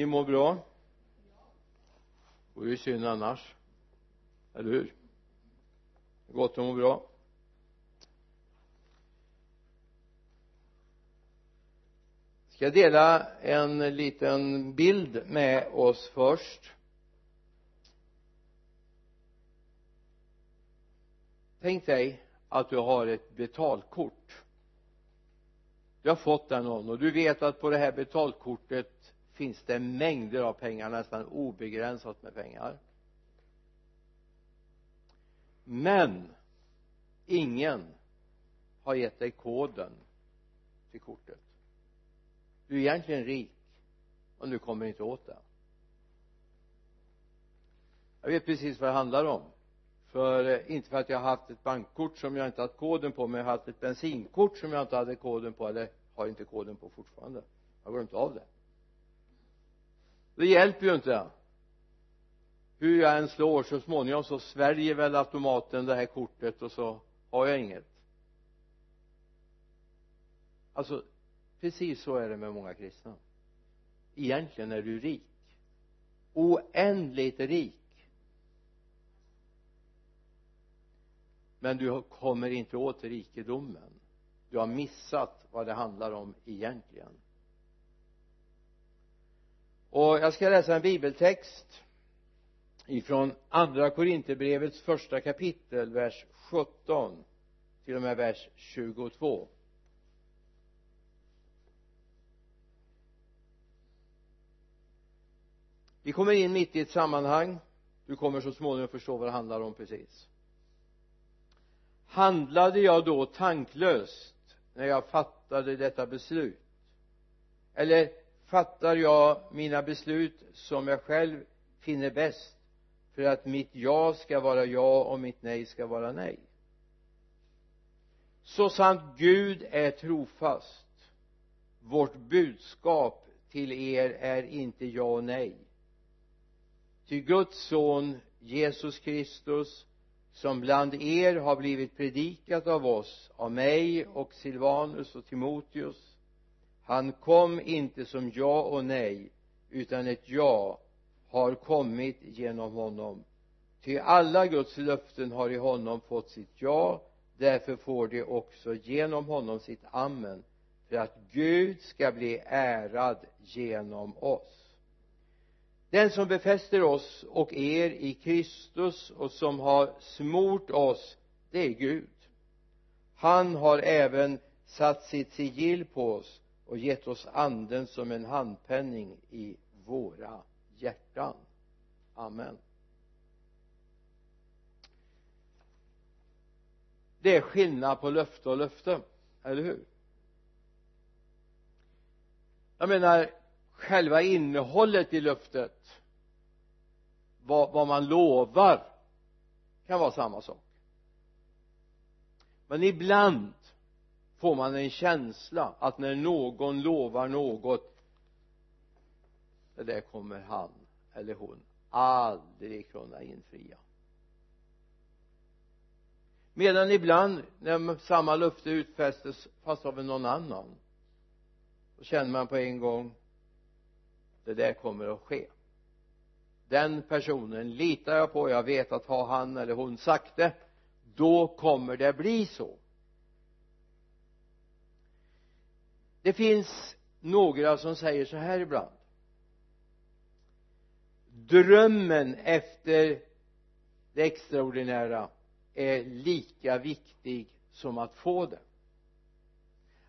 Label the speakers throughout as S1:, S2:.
S1: ni mår bra. Vore ju synd annars. Eller hur? Gott att må bra. Ska jag dela en liten bild med oss först? Tänk dig att du har ett betalkort. Du har fått den någon och du vet att på det här betalkortet finns det mängder av pengar nästan obegränsat med pengar. Men ingen har gett dig koden till kortet. Du är egentligen rik och du kommer inte åt det. Jag vet precis vad det handlar om. För eh, inte för att jag har haft ett bankkort som jag inte haft koden på men jag har haft ett bensinkort som jag inte hade koden på eller har inte koden på fortfarande. Jag har glömt av det det hjälper ju inte. Hur jag än slår så småningom så sväljer väl automaten det här kortet och så har jag inget. Alltså precis så är det med många kristna. Egentligen är du rik. Oändligt rik. Men du kommer inte åt rikedomen. Du har missat vad det handlar om egentligen och jag ska läsa en bibeltext ifrån andra korinterbrevets första kapitel vers 17 till och med vers 22 vi kommer in mitt i ett sammanhang. Du kommer så småningom förstå vad det handlar om precis. Handlade jag då tanklöst när jag fattade detta beslut? Eller fattar jag mina beslut som jag själv finner bäst för att mitt ja ska vara ja och mitt nej ska vara nej. Så sant Gud är trofast vårt budskap till er är inte ja och nej. Ty Guds son Jesus Kristus som bland er har blivit predikat av oss av mig och Silvanus och Timoteus han kom inte som ja och nej utan ett ja har kommit genom honom. Ty alla Guds löften har i honom fått sitt ja därför får de också genom honom sitt amen för att Gud ska bli ärad genom oss. Den som befäster oss och er i Kristus och som har smort oss det är Gud. Han har även satt sitt sigill på oss och gett oss anden som en handpenning i våra hjärtan. Amen. Det är skillnad på löfte och löfte eller hur? Jag menar själva innehållet i löftet vad, vad man lovar kan vara samma sak. Men ibland får man en känsla att när någon lovar något det där kommer han eller hon aldrig kunna infria. Medan ibland när samma löfte utfästes fast av någon annan då känner man på en gång det där kommer att ske. Den personen litar jag på jag vet att har han eller hon sagt det då kommer det bli så. Det finns några som säger så här ibland. Drömmen efter det extraordinära är lika viktig som att få det.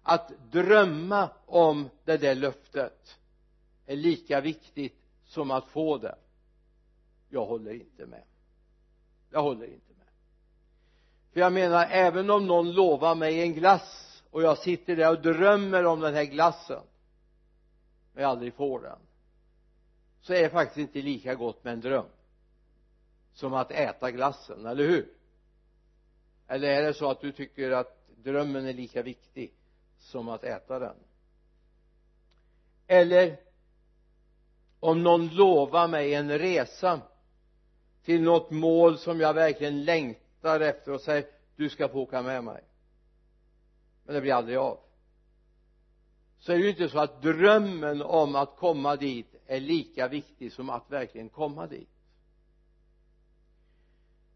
S1: Att drömma om det där löftet är lika viktigt som att få det. Jag håller inte med. Jag håller inte med. För jag menar även om någon lovar mig en glass och jag sitter där och drömmer om den här glassen. Men jag aldrig får den. Så är det faktiskt inte lika gott med en dröm som att äta glassen, eller hur? Eller är det så att du tycker att drömmen är lika viktig som att äta den? Eller om någon lovar mig en resa till något mål som jag verkligen längtar efter och säger du ska få åka med mig men det blir aldrig av. Så är det ju inte så att drömmen om att komma dit är lika viktig som att verkligen komma dit.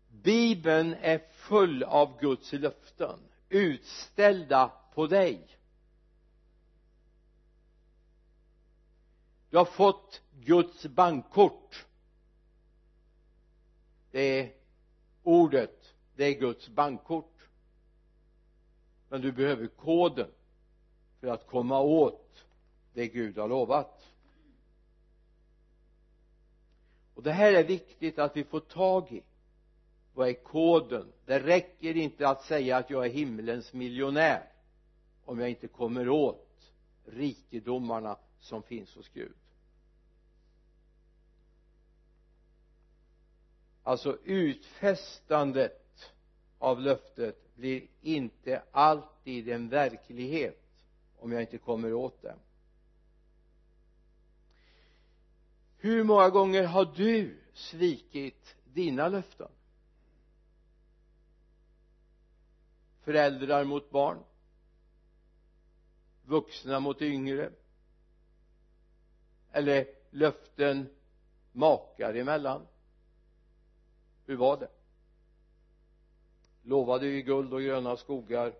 S1: Bibeln är full av Guds löften utställda på dig. Du har fått Guds bankkort. Det är ordet det är Guds bankkort men du behöver koden för att komma åt det Gud har lovat. Och det här är viktigt att vi får tag i. Vad är koden? Det räcker inte att säga att jag är himlens miljonär om jag inte kommer åt rikedomarna som finns hos Gud. Alltså utfästandet av löftet blir inte alltid en verklighet om jag inte kommer åt det. Hur många gånger har du svikit dina löften? Föräldrar mot barn? Vuxna mot yngre? Eller löften makar emellan? Hur var det? Lovade vi guld och gröna skogar.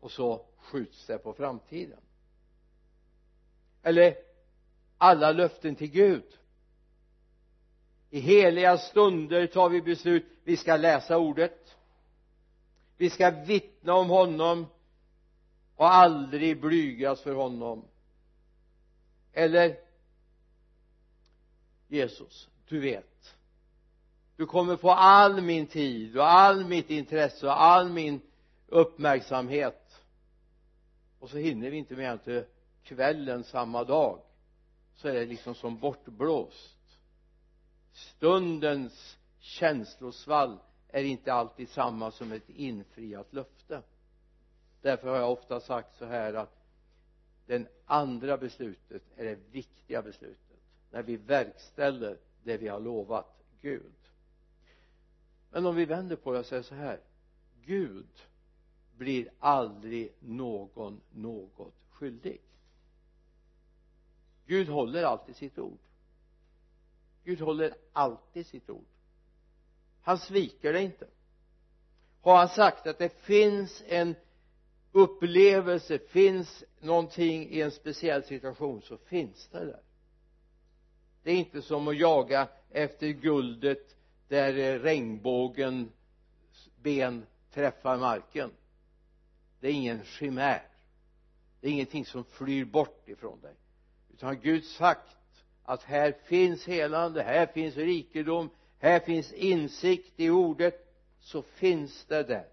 S1: Och så skjuts det på framtiden. Eller alla löften till Gud. I heliga stunder tar vi beslut. Vi ska läsa ordet. Vi ska vittna om honom och aldrig blygas för honom. Eller Jesus du vet du kommer få all min tid och all mitt intresse och all min uppmärksamhet. Och så hinner vi inte mer än till kvällen samma dag. Så är det liksom som bortblåst. Stundens känslosvall är inte alltid samma som ett infriat löfte. Därför har jag ofta sagt så här att det andra beslutet är det viktiga beslutet. När vi verkställer det vi har lovat Gud men om vi vänder på det och säger så här. Gud blir aldrig någon något skyldig. Gud håller alltid sitt ord. Gud håller alltid sitt ord. Han sviker det inte. Har han sagt att det finns en upplevelse finns någonting i en speciell situation så finns det där. Det är inte som att jaga efter guldet där eh, regnbågens ben träffar marken. Det är ingen chimär. Det är ingenting som flyr bort ifrån dig. Utan Gud sagt att här finns helande, här finns rikedom här finns insikt i ordet så finns det där.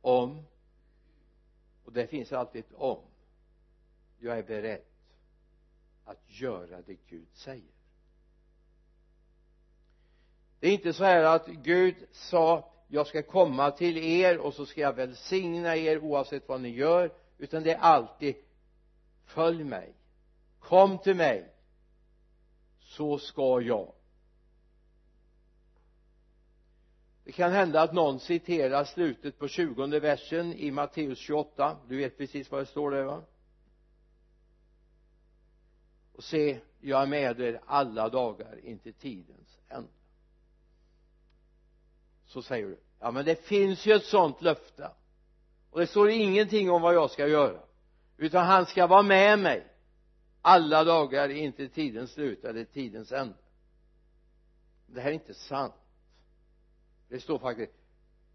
S1: Om och det finns alltid ett om jag är beredd att göra det Gud säger det är inte så här att Gud sa jag ska komma till er och så ska jag välsigna er oavsett vad ni gör. Utan det är alltid följ mig. Kom till mig. Så ska jag. Det kan hända att någon citerar slutet på tjugonde versen i Matteus 28 du vet precis vad det står där va? Och se jag är med er alla dagar intill tidens ände så säger du ja men det finns ju ett sådant löfte. Och det står ingenting om vad jag ska göra. Utan han ska vara med mig alla dagar intill tidens slut eller tidens ände. Det här är inte sant. Det står faktiskt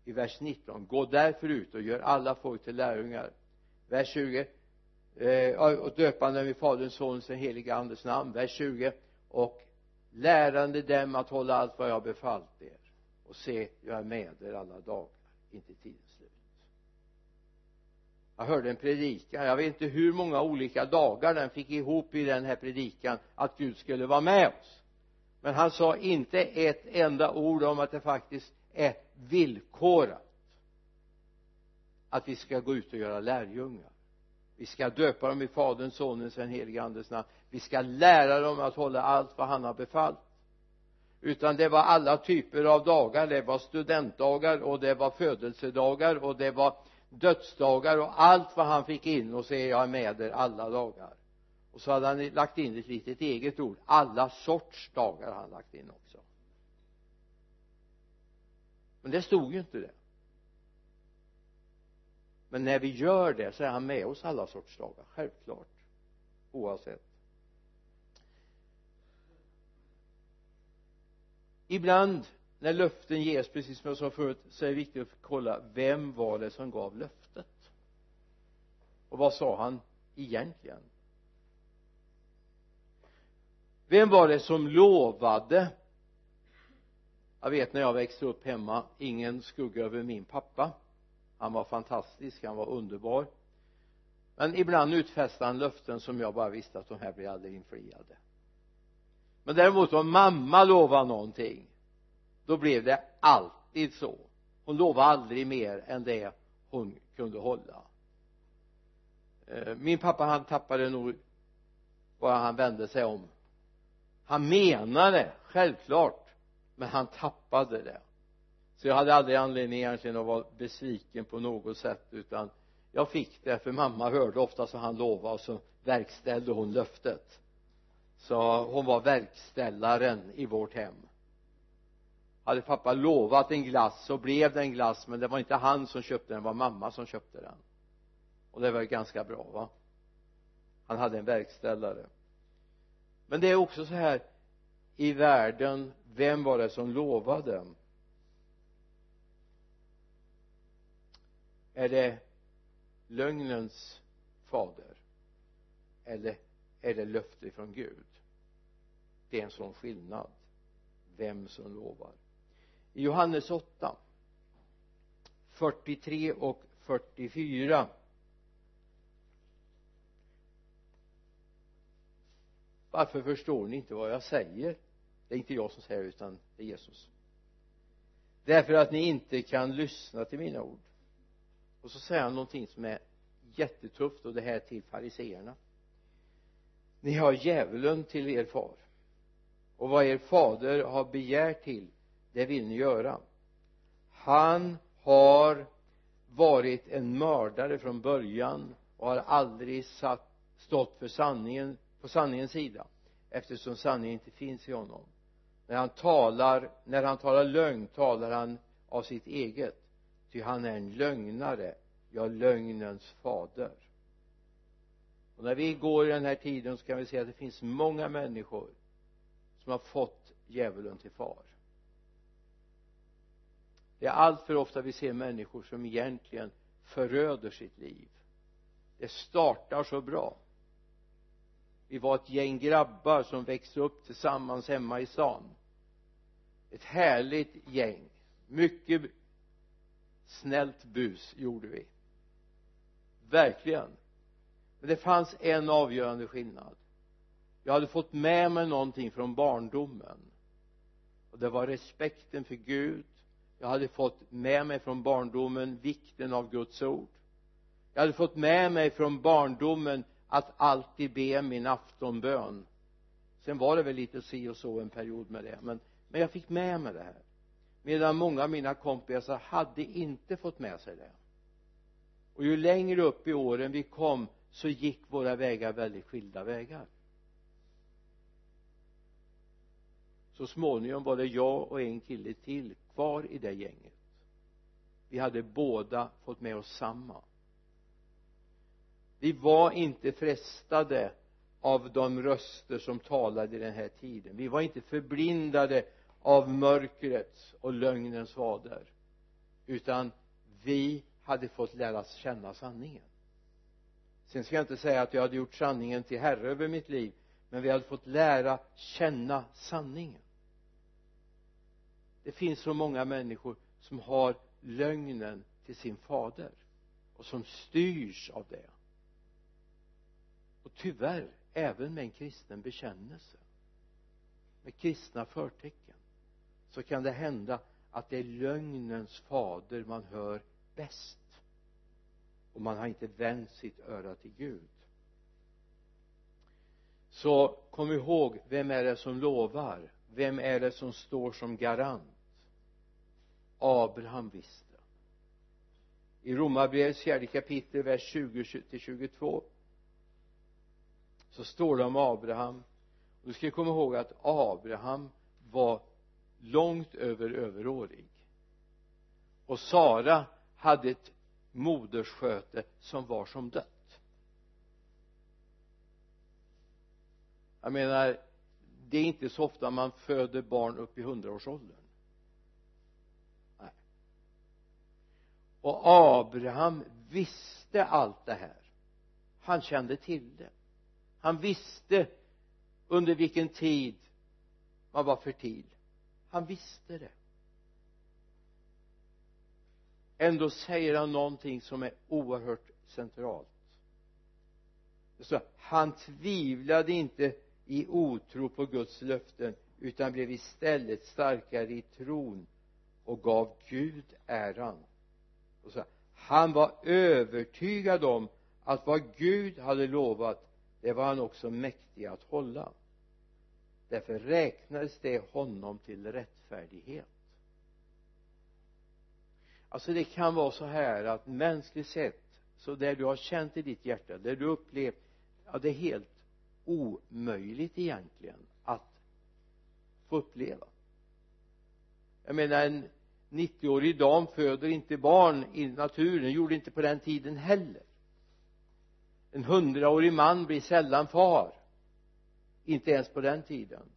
S1: i vers 19 gå därför ut och gör alla folk till lärjungar. Vers 20 eh, och döpande vid faderns sonens och heliga andes namn. Vers 20 och lärande dem att hålla allt vad jag har befallt er och se jag är med er alla dagar inte tidens slut. Jag hörde en predikan. Jag vet inte hur många olika dagar den fick ihop i den här predikan att Gud skulle vara med oss. Men han sa inte ett enda ord om att det faktiskt är villkorat. Att vi ska gå ut och göra lärjungar. Vi ska döpa dem i faderns, sonens och den helige andes namn. Vi ska lära dem att hålla allt vad han har befallt utan det var alla typer av dagar. Det var studentdagar och det var födelsedagar och det var dödsdagar och allt vad han fick in och säger jag är med er alla dagar. Och så hade han lagt in ett litet eget ord. Alla sorts dagar har han lagt in också. Men det stod ju inte det. Men när vi gör det så är han med oss alla sorts dagar självklart. Oavsett. Ibland när löften ges precis som jag sa förut så är det viktigt att kolla vem var det som gav löftet? Och vad sa han egentligen? Vem var det som lovade? Jag vet när jag växte upp hemma ingen skugga över min pappa. Han var fantastisk, han var underbar. Men ibland utfäste han löften som jag bara visste att de här blir aldrig infriade men däremot om mamma lovade någonting då blev det alltid så. Hon lovade aldrig mer än det hon kunde hålla. Eh, min pappa han tappade nog bara han vände sig om. Han menade självklart men han tappade det. Så jag hade aldrig anledning egentligen att vara besviken på något sätt utan jag fick det för mamma hörde ofta så han lovade och så verkställde hon löftet så hon var verkställaren i vårt hem. Hade pappa lovat en glass så blev det en glass men det var inte han som köpte den det var mamma som köpte den. Och det var ju ganska bra va? Han hade en verkställare. Men det är också så här i världen vem var det som lovade är det lögnens fader? Eller är det löfte från Gud? Det är en sån skillnad. Vem som lovar. I Johannes 8 43 och 44 varför förstår ni inte vad jag säger? Det är inte jag som säger det utan det är Jesus. Därför att ni inte kan lyssna till mina ord. Och så säger han någonting som är jättetufft och det här till fariseerna. Ni har djävulen till er far och vad er fader har begärt till det vill ni göra. Han har varit en mördare från början och har aldrig satt, stått för sanningen på sanningens sida eftersom sanningen inte finns i honom. När han talar när han talar lögn talar han av sitt eget ty han är en lögnare ja lögnens fader. Och när vi går i den här tiden så kan vi se att det finns många människor som har fått djävulen till far. Det är allt för ofta vi ser människor som egentligen föröder sitt liv. Det startar så bra. Vi var ett gäng grabbar som växte upp tillsammans hemma i stan. Ett härligt gäng. Mycket snällt bus gjorde vi. Verkligen. Men det fanns en avgörande skillnad jag hade fått med mig någonting från barndomen. Och det var respekten för Gud. Jag hade fått med mig från barndomen vikten av Guds ord. Jag hade fått med mig från barndomen att alltid be min aftonbön. Sen var det väl lite si och så en period med det men, men jag fick med mig det här. Medan många av mina kompisar hade inte fått med sig det. Och ju längre upp i åren vi kom så gick våra vägar väldigt skilda vägar. Så småningom var det jag och en kille till kvar i det gänget. Vi hade båda fått med oss samma. Vi var inte frestade av de röster som talade i den här tiden. Vi var inte förblindade av mörkrets och lögnens vader utan vi hade fått lära känna sanningen. Sen ska jag inte säga att jag hade gjort sanningen till herre över mitt liv men vi hade fått lära känna sanningen. Det finns så många människor som har lögnen till sin fader och som styrs av det. Och tyvärr även med en kristen bekännelse med kristna förtecken så kan det hända att det är lögnens fader man hör bäst. Och man har inte vänt sitt öra till Gud så kom ihåg vem är det som lovar? Vem är det som står som garant? Abraham visste. I romarbrevets fjärde kapitel vers 20 till 22 så står det om Abraham. Och du ska komma ihåg att Abraham var långt över överårig. Och Sara hade ett moderssköte som var som dött. Jag menar det är inte så ofta man föder barn upp i hundraårsåldern. Nej. Och Abraham visste allt det här. Han kände till det. Han visste under vilken tid man var fertil. Han visste det. Ändå säger han någonting som är oerhört centralt. Så han tvivlade inte i otro på Guds löften utan blev istället starkare i tron och gav Gud äran. Och så han var övertygad om att vad Gud hade lovat det var han också mäktig att hålla. Därför räknades det honom till rättfärdighet. Alltså det kan vara så här att mänskligt sett så där du har känt i ditt hjärta där du upplevt ja det är helt omöjligt egentligen att få uppleva. Jag menar en 90-årig dam föder inte barn i naturen. Gjorde inte på den tiden heller. En hundraårig man blir sällan far. Inte ens på den tiden.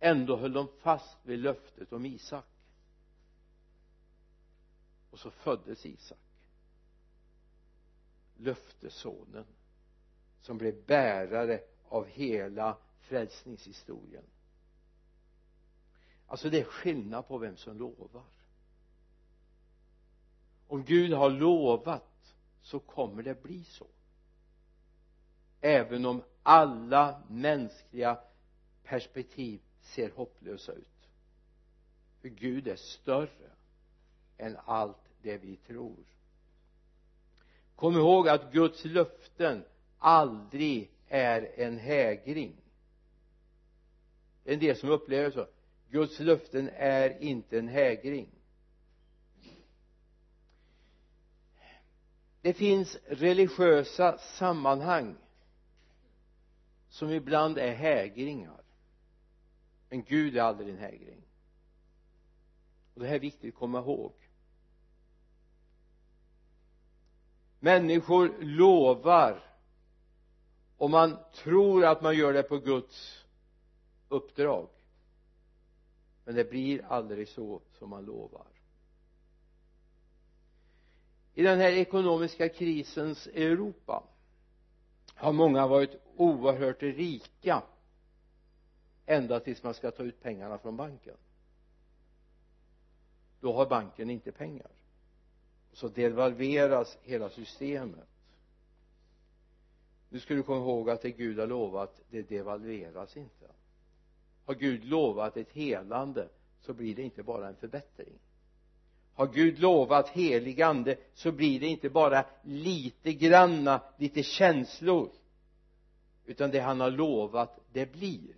S1: Ändå höll de fast vid löftet om Isak. Och så föddes Isak. Löftessonen som blev bärare av hela frälsningshistorien. Alltså det är skillnad på vem som lovar. Om Gud har lovat så kommer det bli så. Även om alla mänskliga perspektiv ser hopplösa ut. För Gud är större än allt det vi tror. Kom ihåg att Guds löften aldrig är en hägring. Det är en del som upplever så. Guds löften är inte en hägring. Det finns religiösa sammanhang som ibland är hägringar. Men Gud är aldrig en hägring. Och det här är viktigt att komma ihåg. Människor lovar och man tror att man gör det på Guds uppdrag. Men det blir aldrig så som man lovar. I den här ekonomiska krisens Europa har många varit oerhört rika ända tills man ska ta ut pengarna från banken. Då har banken inte pengar. Så devalveras hela systemet nu ska du komma ihåg att det Gud har lovat det devalveras inte. Har Gud lovat ett helande så blir det inte bara en förbättring. Har Gud lovat helig ande så blir det inte bara lite granna lite känslor. Utan det han har lovat det blir.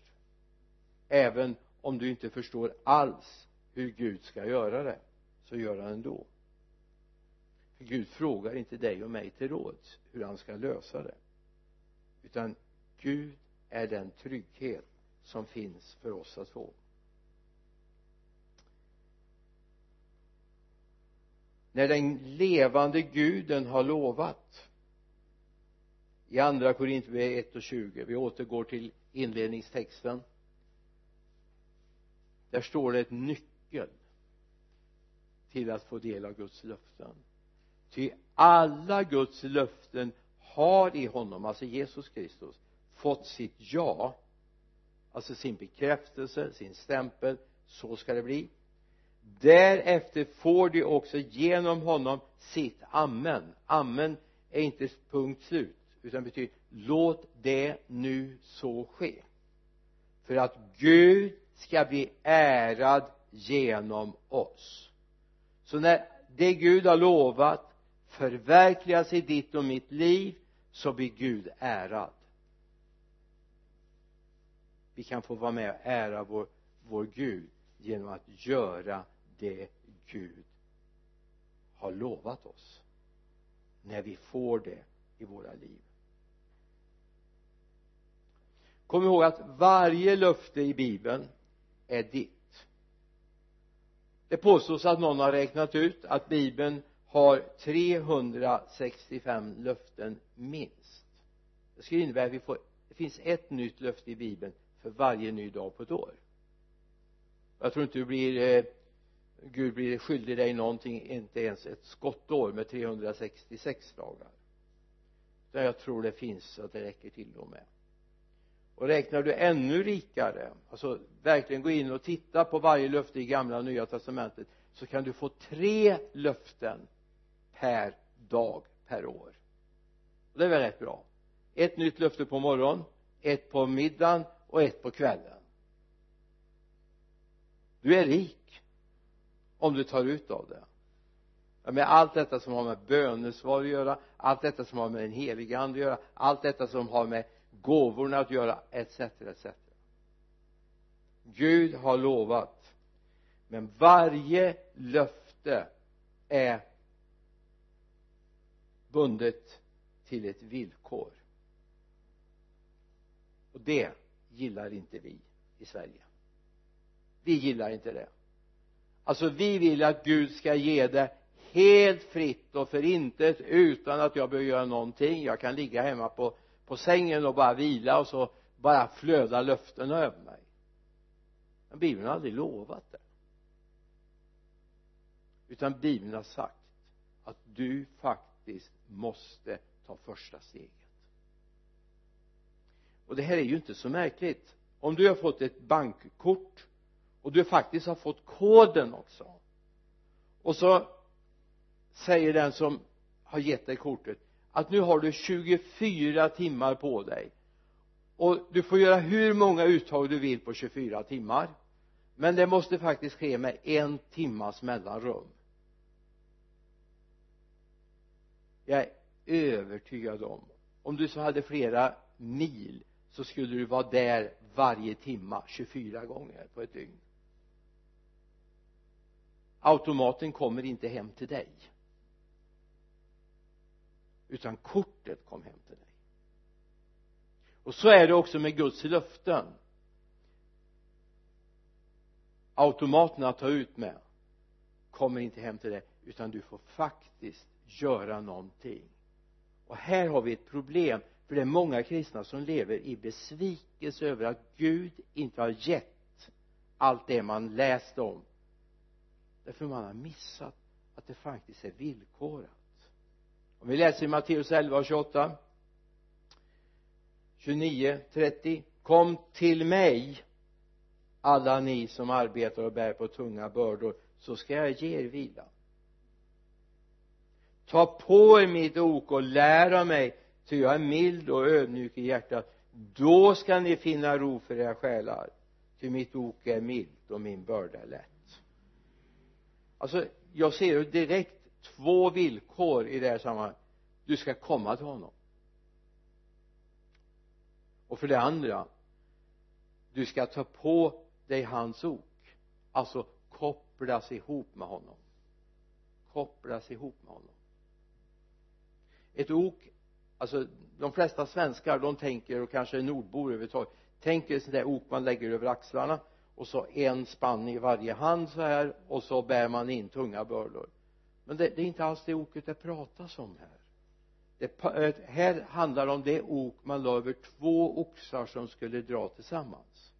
S1: Även om du inte förstår alls hur Gud ska göra det så gör han ändå. För Gud frågar inte dig och mig till råds hur han ska lösa det utan Gud är den trygghet som finns för oss att få. När den levande guden har lovat i andra Korinthierbrevet 1 och 20 vi återgår till inledningstexten där står det ett nyckel till att få del av Guds löften. Ty alla Guds löften har i honom, alltså Jesus Kristus fått sitt ja alltså sin bekräftelse, sin stämpel så ska det bli. Därefter får de också genom honom sitt amen. Amen är inte punkt slut utan betyder låt det nu så ske. För att Gud ska bli ärad genom oss. Så när det Gud har lovat förverkligas i ditt och mitt liv så blir Gud ärad. Vi kan få vara med och ära vår, vår Gud genom att göra det Gud har lovat oss när vi får det i våra liv. Kom ihåg att varje löfte i bibeln är ditt. Det påstås att någon har räknat ut att bibeln har 365 löften minst. Det skulle innebära att vi får det finns ett nytt löfte i bibeln för varje ny dag på ett år. Jag tror inte du blir eh, Gud blir skyldig dig någonting inte ens ett skottår med 366 dagar. Utan jag tror det finns så att det räcker till och med. Och räknar du ännu rikare alltså verkligen gå in och titta på varje löfte i gamla och nya testamentet så kan du få tre löften per dag per år. Och det är väl rätt bra. Ett nytt löfte på morgonen ett på middagen och ett på kvällen. Du är rik om du tar ut av det. Med allt detta som har med bönesvar att göra allt detta som har med den helige ande att göra allt detta som har med gåvorna att göra etc etc Gud har lovat men varje löfte är bundet till ett villkor. Och det gillar inte vi i Sverige. Vi gillar inte det. Alltså vi vill att Gud ska ge det helt fritt och för intet utan att jag behöver göra någonting. Jag kan ligga hemma på på sängen och bara vila och så bara flöda löften över mig. Men bibeln har aldrig lovat det. Utan bibeln har sagt att du faktiskt måste ta första steget. Och det här är ju inte så märkligt. Om du har fått ett bankkort och du faktiskt har fått koden också och så säger den som har gett dig kortet att nu har du 24 timmar på dig. Och du får göra hur många uttag du vill på 24 timmar men det måste faktiskt ske med en timmas mellanrum. Jag är övertygad om om du så hade flera mil så skulle du vara där varje timma 24 gånger på ett dygn. Automaten kommer inte hem till dig. Utan kortet kom hem till dig. Och så är det också med Guds löften. Automaten att ta ut med kommer inte hem till dig utan du får faktiskt göra någonting. Och här har vi ett problem för det är många kristna som lever i besvikelse över att Gud inte har gett allt det man läst om. Därför man har missat att det faktiskt är villkorat. Om vi läser i Matteus 11 och 28 29, 30 kom till mig alla ni som arbetar och bär på tunga bördor så ska jag ge er vila ta på er mitt ok och lär av mig ty jag är mild och ödmjuk i hjärtat. Då ska ni finna ro för era själar ty mitt ok är milt och min börda är lätt. Alltså jag ser direkt två villkor i det här sammanhanget. Du ska komma till honom. Och för det andra du ska ta på dig hans ok. Alltså kopplas ihop med honom. Kopplas ihop med honom ett ok. Alltså de flesta svenskar de tänker och kanske nordbor överhuvudtaget tänker sånt där ok man lägger över axlarna och så en spann i varje hand så här och så bär man in tunga bördor. Men det, det är inte alls det oket det pratas om här. Det, eh, här handlar det om det ok man la över två oxar som skulle dra tillsammans.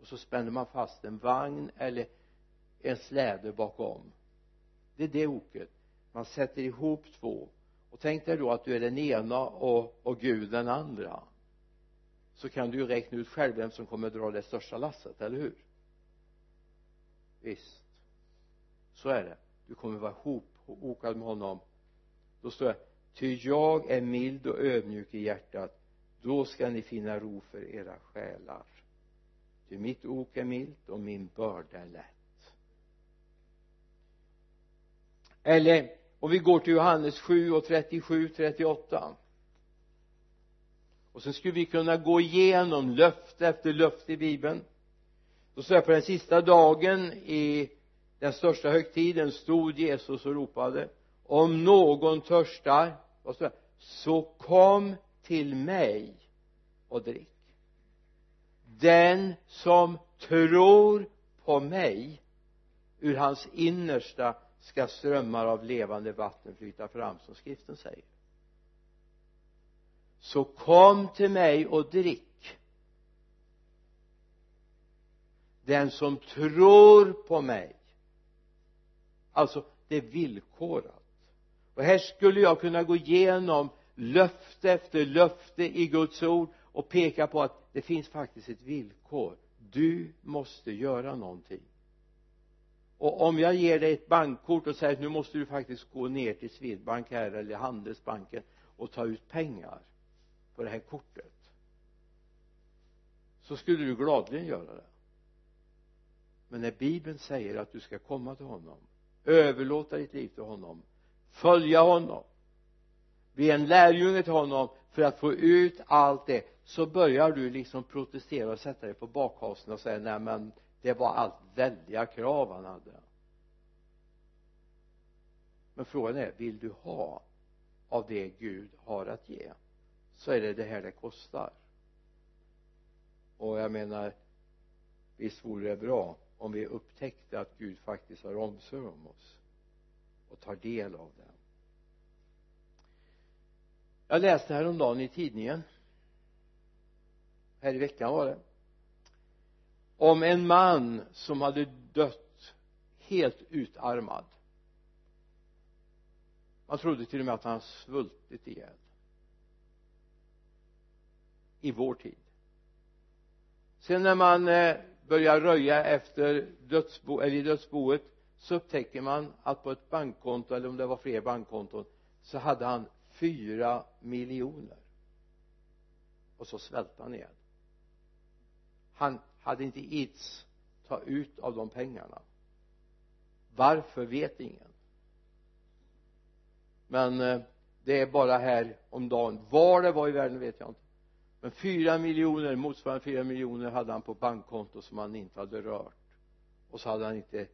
S1: Och så spänner man fast en vagn eller en släde bakom. Det är det oket. Man sätter ihop två och tänk dig då att du är den ena och, och Gud den andra. Så kan du ju räkna ut själv vem som kommer dra det största lasset, eller hur? Visst. Så är det. Du kommer vara ihopokad med honom. Då står det ty jag är mild och ödmjuk i hjärtat. Då ska ni finna ro för era själar. Ty mitt ok är milt och min börda är lätt. Eller och vi går till Johannes 7 och 37 38 och sen skulle vi kunna gå igenom löfte efter löfte i bibeln. Då så jag på den sista dagen i den största högtiden stod Jesus och ropade om någon törstar så kom till mig och drick. Den som tror på mig ur hans innersta ska strömmar av levande vatten flyta fram som skriften säger. Så kom till mig och drick. Den som tror på mig. Alltså det är villkorat. Och här skulle jag kunna gå igenom löfte efter löfte i Guds ord och peka på att det finns faktiskt ett villkor. Du måste göra någonting och om jag ger dig ett bankkort och säger att nu måste du faktiskt gå ner till Swedbank här eller Handelsbanken och ta ut pengar på det här kortet så skulle du gladeligen göra det. Men när bibeln säger att du ska komma till honom överlåta ditt liv till honom följa honom bli en lärjunge till honom för att få ut allt det så börjar du liksom protestera och sätta dig på bakhasorna och säga nej men det var allt väldiga krav han hade. Men frågan är vill du ha av det Gud har att ge så är det det här det kostar. Och jag menar visst vore det bra om vi upptäckte att Gud faktiskt har omsorg om oss och tar del av det jag läste häromdagen i tidningen. Här i veckan var det om en man som hade dött helt utarmad. Man trodde till och med att han svultit ihjäl. I vår tid. Sen när man eh, börjar röja efter dödsbo, eller i dödsboet så upptäcker man att på ett bankkonto eller om det var fler bankkonton så hade han fyra miljoner. Och så svälte han igen han hade inte its ta ut av de pengarna. Varför vet ingen. Men eh, det är bara här om dagen. Var det var i världen vet jag inte. Men fyra miljoner motsvarande fyra miljoner hade han på bankkonto som han inte hade rört. Och så hade han inte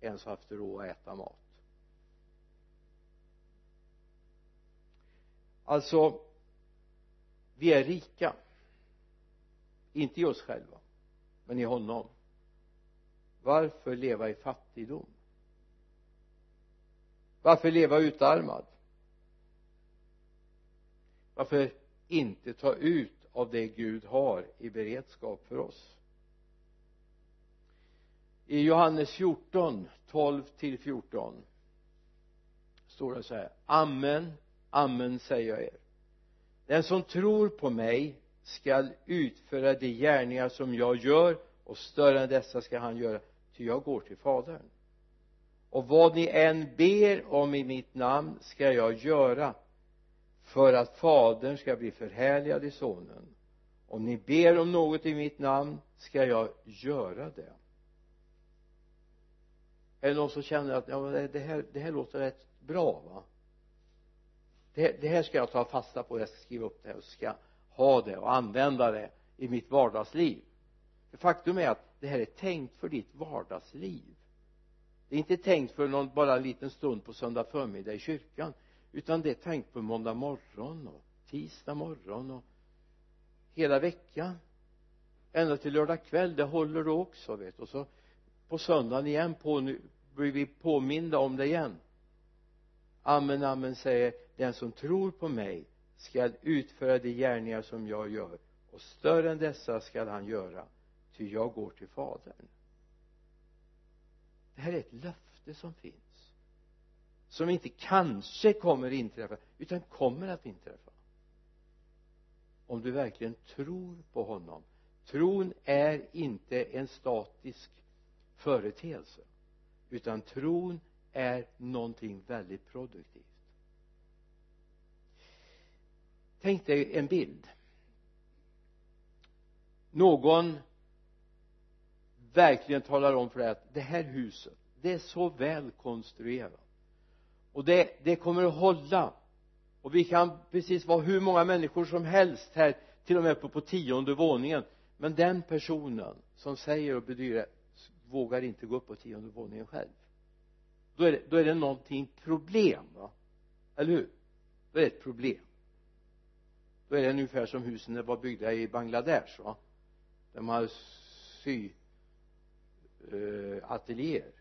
S1: ens haft råd att äta mat. Alltså vi är rika inte i oss själva men i honom. Varför leva i fattigdom? Varför leva utarmad? Varför inte ta ut av det Gud har i beredskap för oss? I Johannes 14 12 till 14 står det så här. Amen amen säger jag er. Den som tror på mig skall utföra de gärningar som jag gör och större än dessa ska han göra. Ty jag går till fadern. Och vad ni än ber om i mitt namn ska jag göra för att fadern ska bli förhärligad i sonen. Om ni ber om något i mitt namn ska jag göra det. Är det någon som känner att ja, det, här, det här låter rätt bra va? Det, det här ska jag ta fasta på jag ska skriva upp det här och ska ha det och använda det i mitt vardagsliv. För faktum är att det här är tänkt för ditt vardagsliv. Det är inte tänkt för någon bara en liten stund på söndag förmiddag i kyrkan utan det är tänkt på måndag morgon och tisdag morgon och hela veckan. Ända till lördag kväll det håller då också vet och så på söndagen igen på nu blir vi påminda om det igen. Amen amen säger den som tror på mig skall utföra de gärningar som jag gör och större än dessa skall han göra ty jag går till fadern. Det här är ett löfte som finns som inte kanske kommer inträffa utan kommer att inträffa. Om du verkligen tror på honom. Tron är inte en statisk företeelse utan tron är någonting väldigt produktivt tänk dig en bild. Någon verkligen talar om för dig att det här huset det är så väl konstruerat. Och det, det kommer att hålla. Och vi kan precis vara hur många människor som helst här till och med uppe på tionde våningen. Men den personen som säger och bedyrar vågar inte gå upp på tionde våningen själv. Då är det, då är det någonting problem va? Eller hur? Då är det ett problem då är det ungefär som husen som var byggda i Bangladesh va? Där man har sy eh, ateljéer.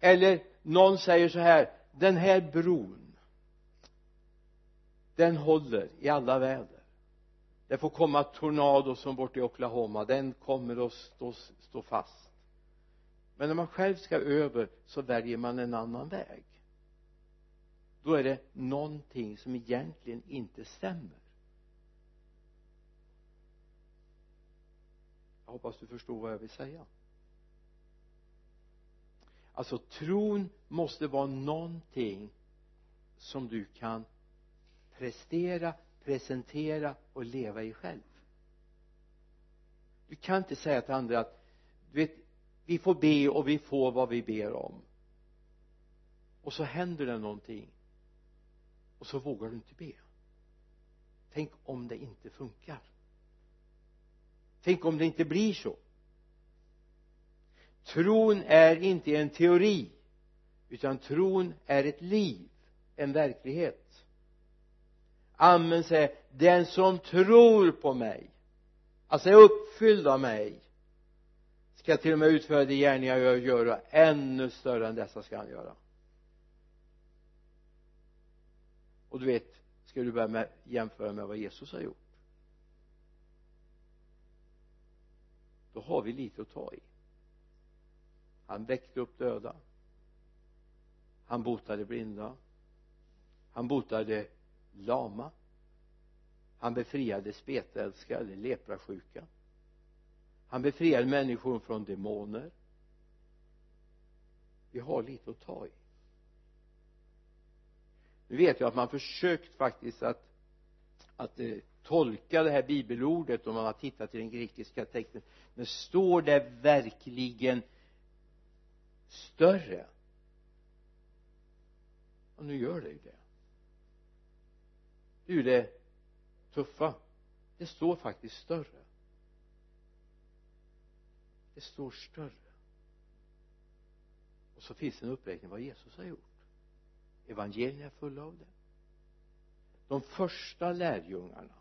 S1: Eller någon säger så här den här bron den håller i alla väder. Det får komma tornado som bort i Oklahoma den kommer att stå, stå fast. Men när man själv ska över så väljer man en annan väg då är det någonting som egentligen inte stämmer. Jag hoppas du förstår vad jag vill säga. Alltså tron måste vara någonting som du kan prestera, presentera och leva i själv. Du kan inte säga till andra att du vet vi får be och vi får vad vi ber om. Och så händer det någonting och så vågar du inte be. Tänk om det inte funkar. Tänk om det inte blir så. Tron är inte en teori utan tron är ett liv en verklighet. Amen säger den som tror på mig alltså är uppfylld av mig ska till och med utföra de gärningar jag gör och ännu större än dessa ska han göra. Och du vet ska du börja med, jämföra med vad Jesus har gjort? Då har vi lite att ta i. Han väckte upp döda. Han botade blinda. Han botade lama. Han befriade spetälska eller leprasjuka. Han befriade människor från demoner. Vi har lite att ta i nu vet jag att man försökt faktiskt att att eh, tolka det här bibelordet om man har tittat i den grekiska texten. Men står det verkligen större? Och nu gör det ju det. Det är ju det tuffa det står faktiskt större. Det står större. Och så finns det en uppräkning vad Jesus har gjort evangelierna är fulla av det. De första lärjungarna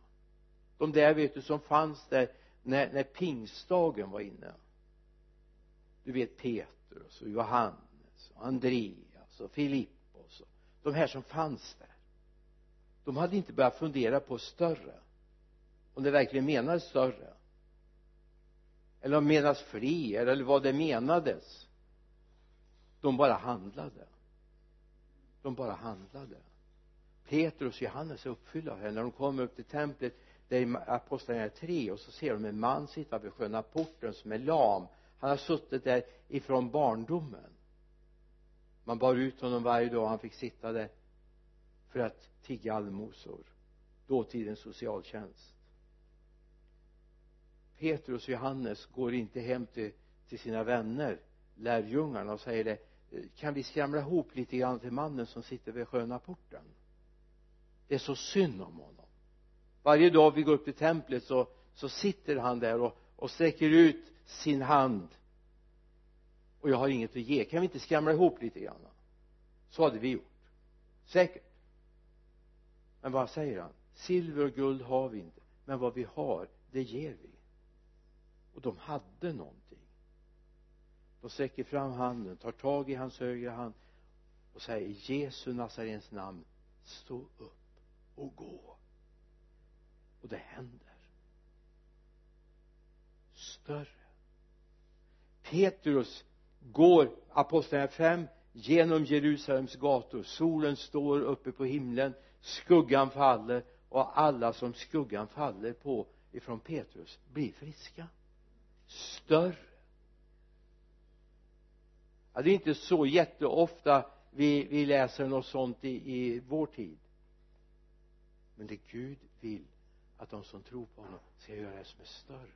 S1: de där vet du som fanns där när, när pingstdagen var inne. Du vet Petrus och Johannes och Andreas och Filippos och de här som fanns där. De hade inte börjat fundera på större om det verkligen menades större. Eller om menas fler eller vad det menades. De bara handlade de bara handlade. Petrus och Johannes är uppfyllda av det när de kommer upp till templet det är apostlagärningarna 3 och så ser de en man sitta vid sköna porten som är lam. Han har suttit där ifrån barndomen. Man bar ut honom varje dag han fick sitta där för att tigga allmosor. Dåtidens socialtjänst. Petrus och Johannes går inte hem till, till sina vänner lärjungarna och säger det. Eh, kan vi skramla ihop lite grann till mannen som sitter vid sköna porten? Det är så synd om honom. Varje dag vi går upp till templet så, så sitter han där och, och sträcker ut sin hand. Och jag har inget att ge. Kan vi inte skramla ihop lite grann? Så hade vi gjort. Säkert. Men vad säger han? Silver och guld har vi inte. Men vad vi har det ger vi. Och de hade någonting de sträcker fram handen tar tag i hans högra hand och säger i Jesu Nazarens namn stå upp och gå. Och det händer. Större. Petrus går apostlagärningarna 5 genom Jerusalems gator. Solen står uppe på himlen skuggan faller och alla som skuggan faller på ifrån Petrus blir friska. Större ja, det är inte så jätteofta vi, vi läser något sånt i, i vår tid. Men det Gud vill att de som tror på honom ska göra det som är större.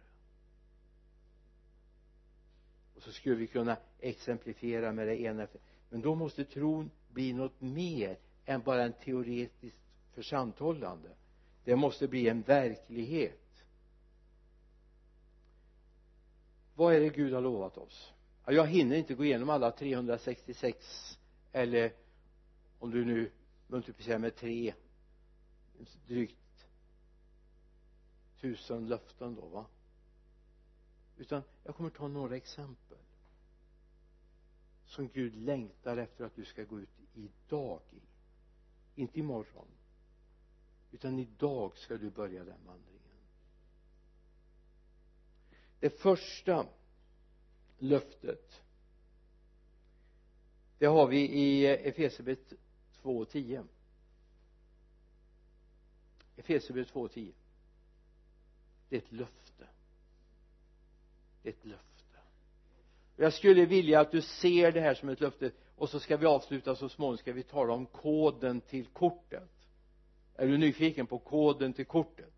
S1: Och så skulle vi kunna exemplifiera med det ena. Men då måste tron bli något mer än bara en teoretiskt försanthållande det måste bli en verklighet. Vad är det Gud har lovat oss? Ja, jag hinner inte gå igenom alla 366 eller om du nu multiplicerar med tre drygt tusen löften då va? Utan jag kommer ta några exempel som Gud längtar efter att du ska gå ut idag i. Inte imorgon utan idag ska du börja den vandringen. Det första löftet. Det har vi i Efesierbrevet 2.10 Efesierbrevet 2.10 det är ett löfte. Det är ett löfte. Jag skulle vilja att du ser det här som ett löfte och så ska vi avsluta så småningom. Ska vi tala om koden till kortet? Är du nyfiken på koden till kortet?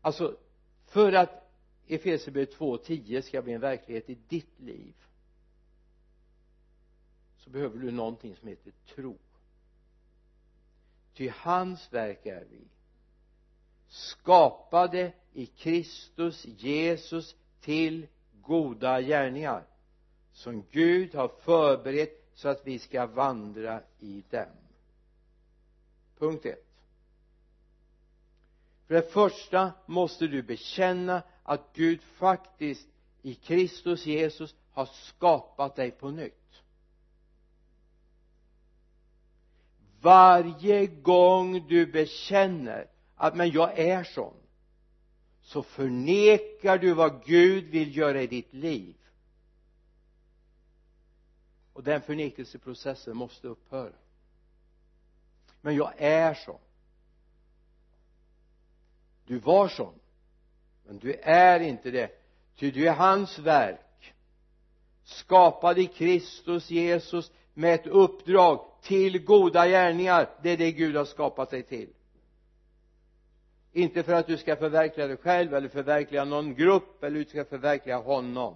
S1: Alltså för att Efesierbrevet 2.10 ska bli en verklighet i ditt liv så behöver du någonting som heter tro. Ty hans verk är vi skapade i Kristus Jesus till goda gärningar som Gud har förberett så att vi ska vandra i dem. Punkt ett för det första måste du bekänna att Gud faktiskt i Kristus Jesus har skapat dig på nytt. Varje gång du bekänner att men jag är sån så förnekar du vad Gud vill göra i ditt liv. Och den förnekelseprocessen måste upphöra. Men jag är sån du var sån. Men du är inte det ty du är hans verk. Skapad i Kristus Jesus med ett uppdrag till goda gärningar. Det är det Gud har skapat dig till. Inte för att du ska förverkliga dig själv eller förverkliga någon grupp eller du ska förverkliga honom.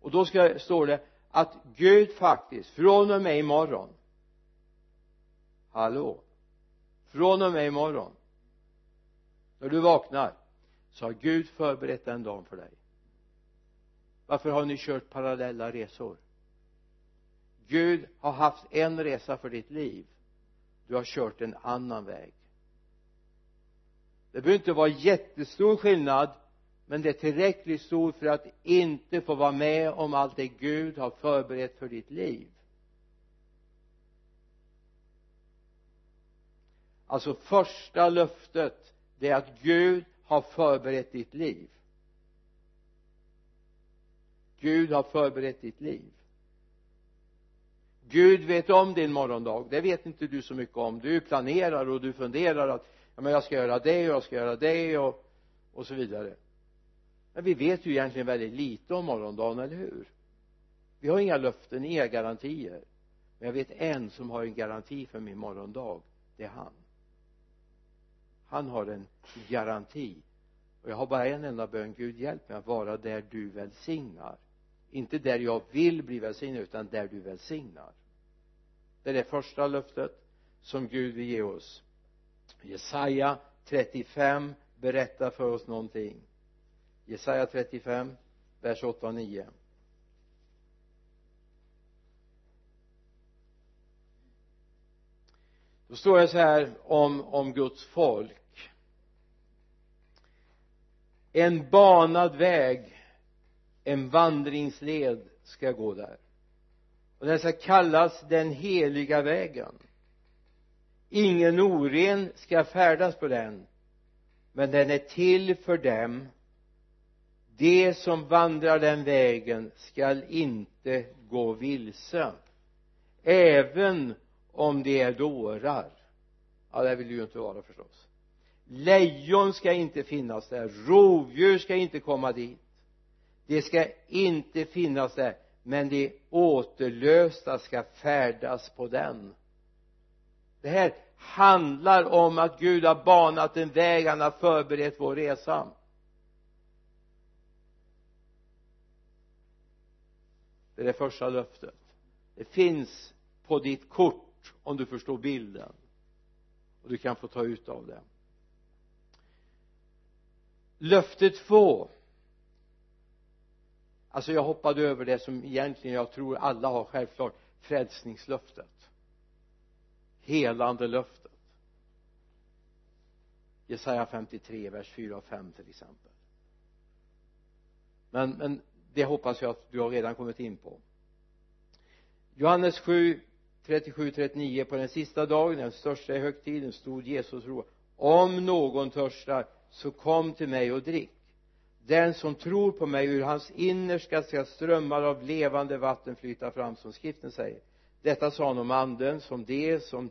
S1: Och då ska, står det att Gud faktiskt från och med imorgon hallå från och med imorgon när du vaknar så har Gud förberett den dagen för dig. Varför har ni kört parallella resor? Gud har haft en resa för ditt liv. Du har kört en annan väg. Det behöver inte vara jättestor skillnad men det är tillräckligt stor för att inte få vara med om allt det Gud har förberett för ditt liv. Alltså första löftet det är att Gud har förberett ditt liv. Gud har förberett ditt liv. Gud vet om din morgondag. Det vet inte du så mycket om. Du planerar och du funderar att ja men jag ska göra det och jag ska göra det och och så vidare. Men vi vet ju egentligen väldigt lite om morgondagen, eller hur? Vi har inga löften, inga garantier. Men jag vet en som har en garanti för min morgondag. Det är han han har en garanti. Och jag har bara en enda bön. Gud hjälp mig att vara där du välsignar. Inte där jag vill bli välsignad utan där du välsignar. Det är det första löftet som Gud vill ge oss. Jesaja 35 berättar för oss någonting. Jesaja 35 vers 8 och 9 då står det så här om, om Guds folk en banad väg en vandringsled ska gå där. Och den ska kallas den heliga vägen. Ingen oren ska färdas på den men den är till för dem. De som vandrar den vägen skall inte gå vilse även om de är dårar. Ja det vill ju inte vara förstås lejon ska inte finnas där. Rovdjur ska inte komma dit. Det ska inte finnas där men de återlösta ska färdas på den. Det här handlar om att Gud har banat en väg han har förberett vår resa. Det är det första löftet. Det finns på ditt kort om du förstår bilden. Och du kan få ta ut av det löfte två alltså jag hoppade över det som egentligen jag tror alla har självklart frälsningslöftet. Helande löftet. Jesaja 53 vers 4 och 5 till exempel. Men, men det hoppas jag att du har redan kommit in på. Johannes 7 37 39 på den sista dagen den största i högtiden stod Jesus och om någon törstar så kom till mig och drick. Den som tror på mig ur hans innerska ska strömmar av levande vatten flyta fram som skriften säger. Detta sa han om anden som det som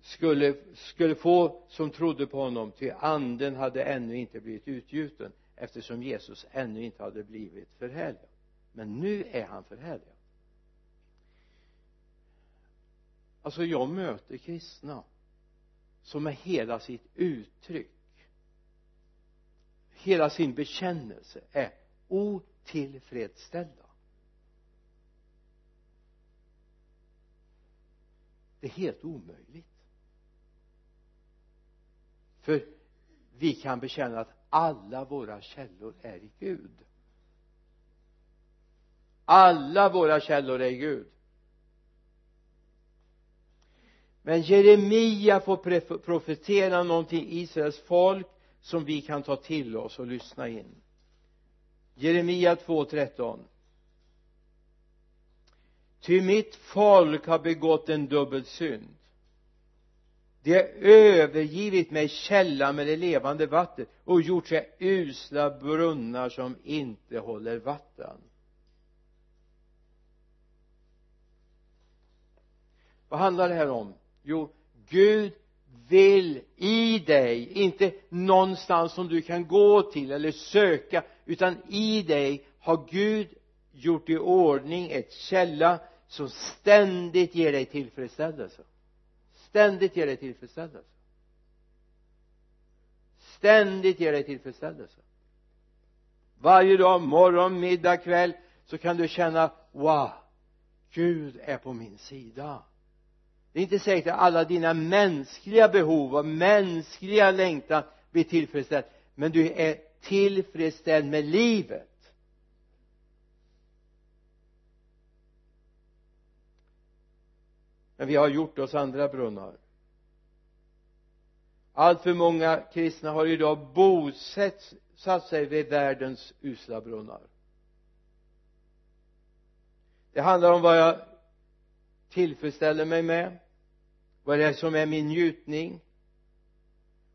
S1: skulle, skulle få som trodde på honom ty anden hade ännu inte blivit utgjuten eftersom Jesus ännu inte hade blivit förhärligad. Men nu är han förhärligad. Alltså jag möter kristna som med hela sitt uttryck hela sin bekännelse är otillfredsställda. Det är helt omöjligt. För vi kan bekänna att alla våra källor är i Gud. Alla våra källor är i Gud. Men Jeremia får profetera någonting Israels folk som vi kan ta till oss och lyssna in. Jeremia 2.13 ty mitt folk har begått en dubbel synd. De har övergivit mig källan med det levande vattnet och gjort sig usla brunnar som inte håller vatten. Vad handlar det här om? Jo Gud vill i dig inte någonstans som du kan gå till eller söka utan i dig har Gud gjort i ordning ett källa som ständigt ger dig tillfredsställelse. Ständigt ger dig tillfredsställelse. Ständigt ger dig tillfredsställelse. Varje dag, morgon, middag, kväll så kan du känna wow Gud är på min sida det är inte säkert att alla dina mänskliga behov och mänskliga längtan blir tillfredsställd men du är tillfredsställd med livet. Men vi har gjort oss andra brunnar. Allt för många kristna har idag bosatt sig vid världens usla brunnar. Det handlar om vad jag tillfredsställer mig med vad det är som är min njutning?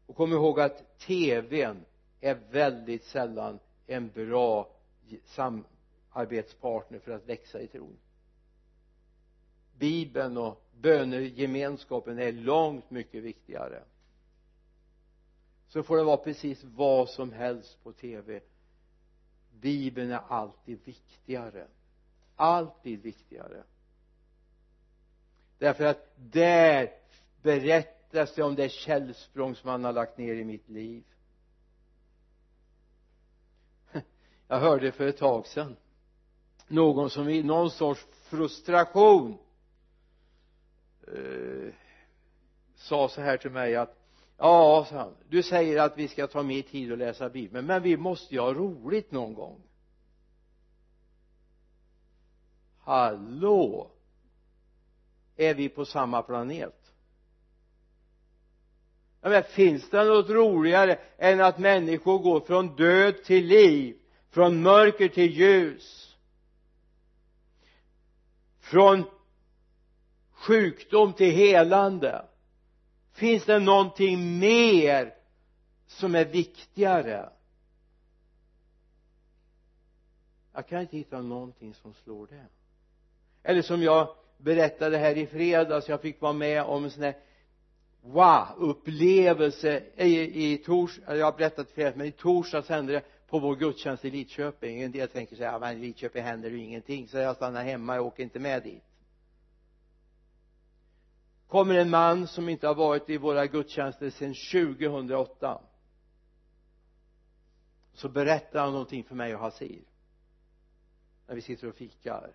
S1: Och kom ihåg att tvn är väldigt sällan en bra samarbetspartner för att växa i tron. Bibeln och bönegemenskapen är långt mycket viktigare. Så får det vara precis vad som helst på tv bibeln är alltid viktigare. Alltid viktigare därför att där berättas det om det källsprång som han har lagt ner i mitt liv. Jag hörde för ett tag sedan någon som i någon sorts frustration eh, sa så här till mig att ja, sa han, du säger att vi ska ta mer tid och läsa bibeln men vi måste ju ha roligt någon gång. Hallå? Är vi på samma planet. Ja, men finns det något roligare än att människor går från död till liv från mörker till ljus? Från sjukdom till helande? Finns det någonting mer som är viktigare? Jag kan inte hitta någonting som slår det. Eller som jag berättade här i fredags jag fick vara med om en sån här wow-upplevelse. I, i tors jag har berättat för er, men i torsdags hände det på vår gudstjänst i Lidköping. En del tänker sig ja men i Lidköping händer ju ingenting så jag stannar hemma jag åker inte med dit. Kommer en man som inte har varit i våra gudstjänster sedan 2008 så berättar han någonting för mig och Hasir när vi sitter och fikar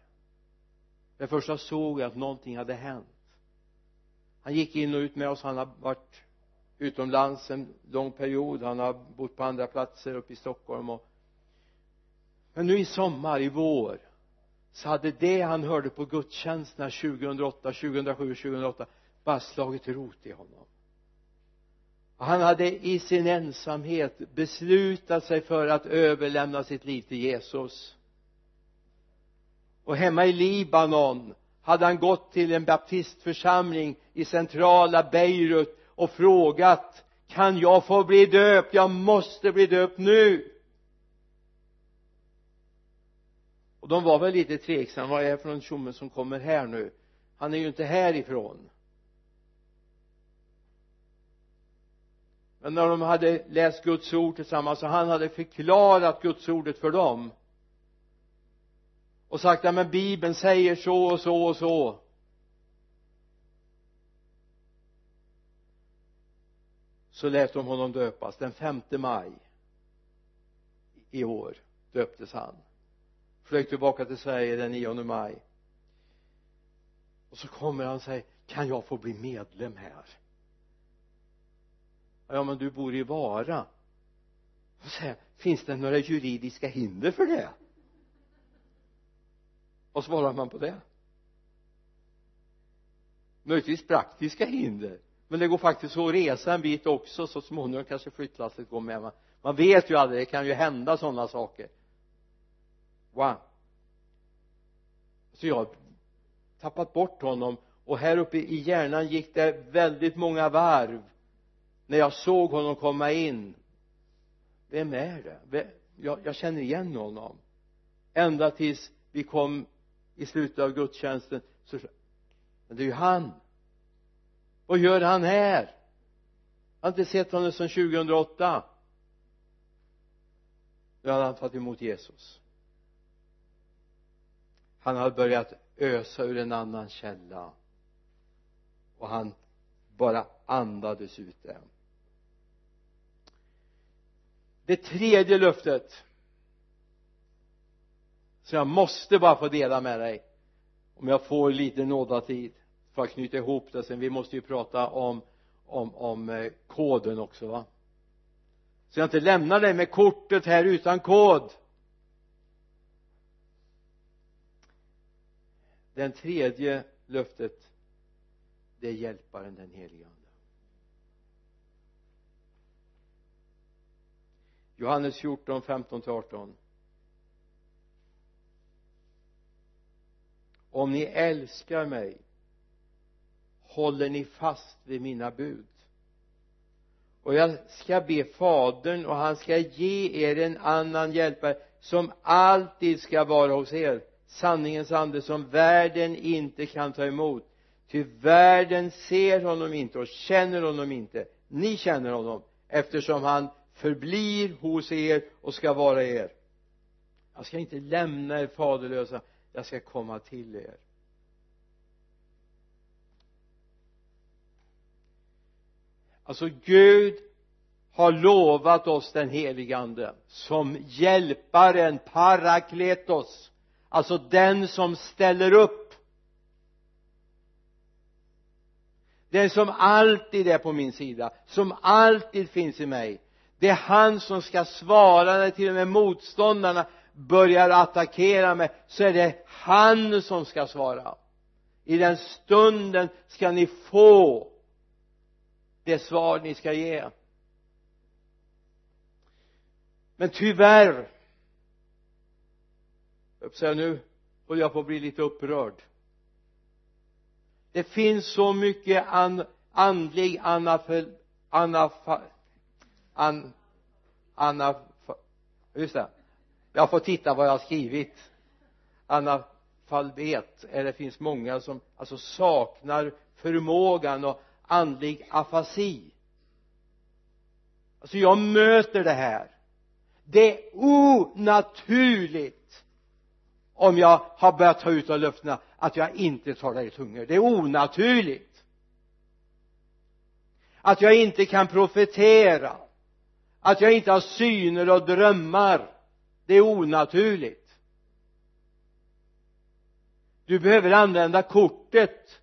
S1: det första såg jag att någonting hade hänt. Han gick in och ut med oss. Han har varit utomlands en lång period. Han har bott på andra platser uppe i Stockholm och men nu i sommar, i vår så hade det han hörde på gudstjänsterna 2008, 2007, 2008 bara slagit rot i honom. Och han hade i sin ensamhet beslutat sig för att överlämna sitt liv till Jesus och hemma i Libanon hade han gått till en baptistförsamling i centrala Beirut och frågat kan jag få bli döpt? Jag måste bli döpt nu. Och de var väl lite tveksamma. Vad är det för någon tjomme som kommer här nu? Han är ju inte härifrån. Men när de hade läst Guds ord tillsammans och han hade förklarat Guds ordet för dem och sagt att men bibeln säger så och så och så. Så lät de honom döpas. Den femte maj i år döptes han. Flög tillbaka till Sverige den 9 maj. Och så kommer han och säger kan jag få bli medlem här? Ja men du bor i Vara. Och säger finns det några juridiska hinder för det? Vad svarar man på det? Möjligtvis praktiska hinder. Men det går faktiskt att resa en bit också så småningom kanske flyttlasset går med. Man, man vet ju aldrig det kan ju hända sådana saker. Wow. Så jag har tappat bort honom. Och här uppe i hjärnan gick det väldigt många varv när jag såg honom komma in. Vem är det? Jag, jag känner igen honom. Ända tills vi kom i slutet av gudstjänsten så men det är ju han. Vad gör han här? Jag har inte sett honom sedan 2008 nu hade han tagit emot Jesus. Han hade börjat ösa ur en annan källa. Och han bara andades ut det det tredje löftet så jag måste bara få dela med dig. Om jag får lite nådatid för att knyta ihop det. Sen vi måste ju prata om om, om eh, koden också va? Så jag inte lämnar dig med kortet här utan kod. Den tredje löftet det är hjälparen den helige ande. Johannes 14, 15 18 om ni älskar mig håller ni fast vid mina bud. Och jag ska be fadern och han ska ge er en annan hjälpare som alltid ska vara hos er. Sanningens ande som världen inte kan ta emot. Ty världen ser honom inte och känner honom inte. Ni känner honom eftersom han förblir hos er och ska vara er. Jag ska inte lämna er faderlösa jag ska komma till er. Alltså Gud har lovat oss den helige ande som hjälparen parakletos. Alltså den som ställer upp. Den som alltid är på min sida som alltid finns i mig. Det är han som ska svara när till och med motståndarna börjar attackera mig så är det han som ska svara. I den stunden ska ni få det svar ni ska ge. Men tyvärr jag nu håller jag på att bli lite upprörd. Det finns så mycket an, andlig anafel, anafa, an, anafa, just det jag får titta vad jag har skrivit. Analfabet eller det finns många som alltså saknar förmågan och andlig afasi. Alltså jag möter det här. Det är onaturligt om jag har börjat ta ut av löftena att jag inte talar i tungor. Det är onaturligt. Att jag inte kan profetera. Att jag inte har syner och drömmar det är onaturligt. Du behöver använda kortet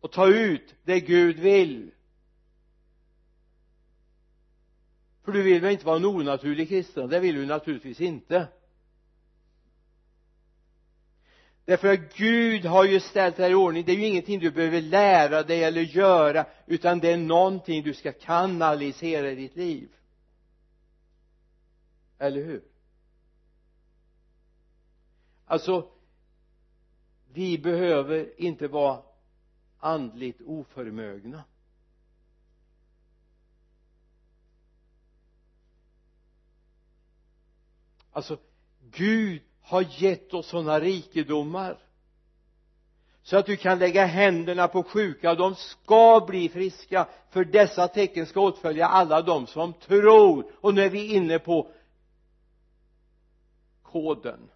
S1: och ta ut det Gud vill. För du vill väl inte vara en onaturlig kristen? Det vill du naturligtvis inte. Därför att Gud har ju ställt det här i ordning. Det är ju ingenting du behöver lära dig eller göra utan det är någonting du ska kanalisera i ditt liv. Eller hur? Alltså vi behöver inte vara andligt oförmögna. Alltså Gud har gett oss sådana rikedomar så att du kan lägga händerna på sjuka. Och de ska bli friska för dessa tecken ska åtfölja alla de som tror. Och nu är vi inne på koden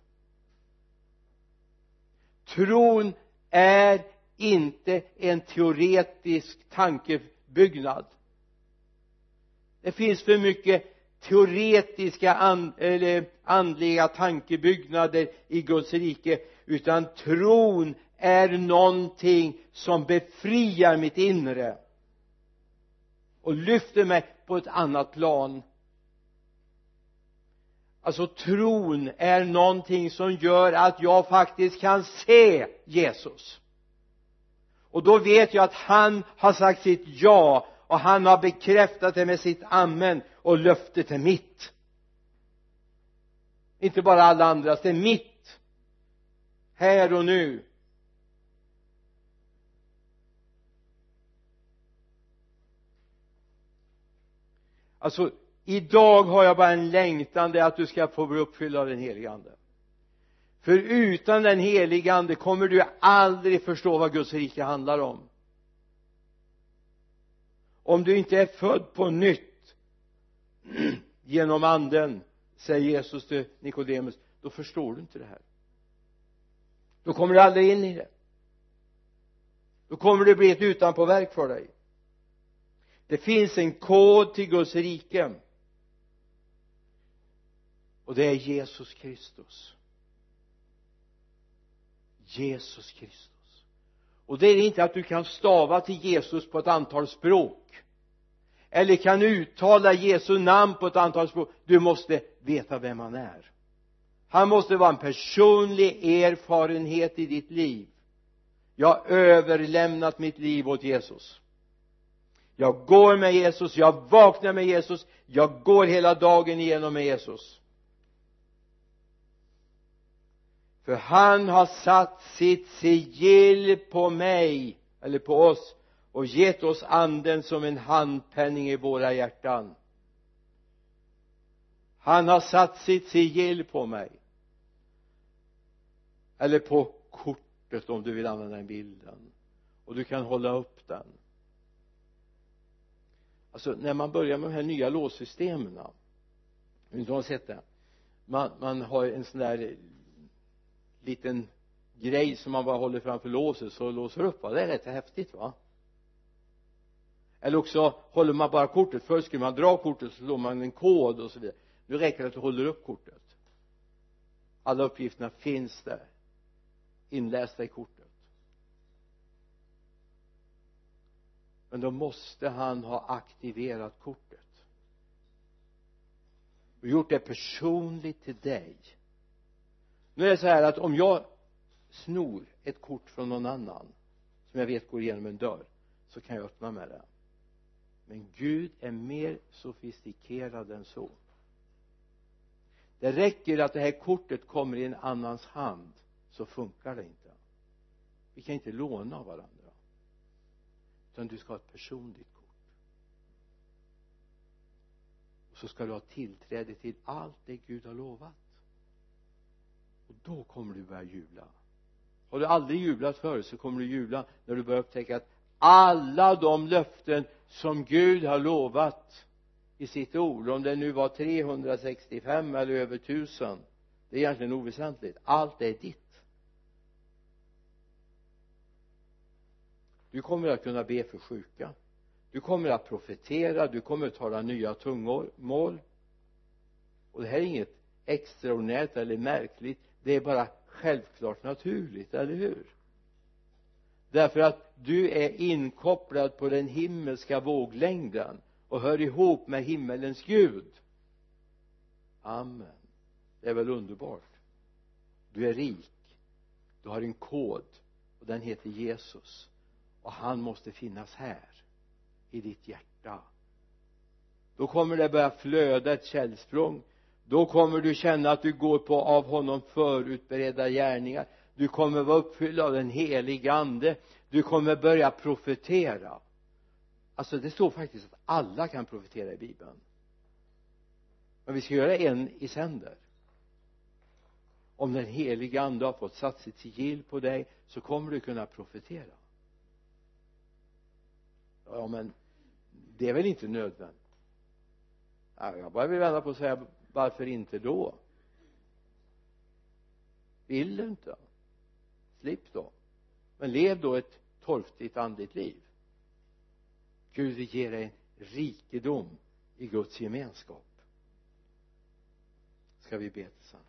S1: tron är inte en teoretisk tankebyggnad. Det finns för mycket teoretiska and, eller andliga tankebyggnader i Guds rike utan tron är någonting som befriar mitt inre och lyfter mig på ett annat plan alltså tron är någonting som gör att jag faktiskt kan se Jesus. Och då vet jag att han har sagt sitt ja och han har bekräftat det med sitt amen och löftet är mitt. Inte bara alla andras det är mitt. Här och nu. Alltså idag har jag bara en längtan det är att du ska få bli uppfylld av den helige ande. För utan den helige ande kommer du aldrig förstå vad Guds rike handlar om. Om du inte är född på nytt genom anden säger Jesus till Nikodemus då förstår du inte det här. Då kommer du aldrig in i det. Då kommer det bli ett utanpåverk för dig. Det finns en kod till Guds rike och det är Jesus Kristus. Jesus Kristus. Och det är inte att du kan stava till Jesus på ett antal språk. Eller kan uttala Jesu namn på ett antal språk. Du måste veta vem han är. Han måste vara en personlig erfarenhet i ditt liv. Jag har överlämnat mitt liv åt Jesus. Jag går med Jesus, jag vaknar med Jesus jag går hela dagen igenom med Jesus. För han har satt sitt sigill på mig eller på oss och gett oss anden som en handpenning i våra hjärtan. Han har satt sitt sigill på mig. Eller på kortet om du vill använda den bilden. Och du kan hålla upp den. Alltså när man börjar med de här nya låssystemen om du har sett det. Man, man har en sån där liten grej som man bara håller framför låset så låser upp va? Det är rätt häftigt va? Eller också håller man bara kortet. Först skulle man dra kortet så slår man en kod och så vidare. Nu räcker det att du håller upp kortet. Alla uppgifterna finns där inlästa i kortet. Men då måste han ha aktiverat kortet. Och gjort det personligt till dig nu är det så här att om jag snor ett kort från någon annan som jag vet går igenom en dörr så kan jag öppna med det. Men Gud är mer sofistikerad än så. Det räcker att det här kortet kommer i en annans hand så funkar det inte. Vi kan inte låna av varandra utan du ska ha ett personligt kort. Och så ska du ha tillträde till allt det Gud har lovat och då kommer du börja jubla. Har du aldrig jublat förut så kommer du jubla när du börjar upptäcka att alla de löften som Gud har lovat i sitt ord om det nu var 365 eller över tusen det är egentligen oväsentligt. Allt är ditt. Du kommer att kunna be för sjuka. Du kommer att profetera. Du kommer att tala nya tungomål och det här är inget extraordinärt eller märkligt det är bara självklart naturligt, eller hur? Därför att du är inkopplad på den himmelska våglängden och hör ihop med himmelens Gud amen. Det är väl underbart? Du är rik. Du har en kod och den heter Jesus. Och han måste finnas här i ditt hjärta. Då kommer det börja flöda ett källsprång då kommer du känna att du går på av honom förutberedda gärningar. Du kommer vara uppfylld av den helige ande. Du kommer börja profetera. Alltså det står faktiskt att alla kan profetera i bibeln. Men vi ska göra en i sänder. Om den helige ande har fått satt sitt sigill på dig så kommer du kunna profetera. Ja men det är väl inte nödvändigt? Jag bara vill vända på och säga varför inte då? Vill du inte? Slipp då. Men lev då ett torftigt andligt liv. Gud vill ge dig rikedom i Guds gemenskap. Ska vi be tillsammans?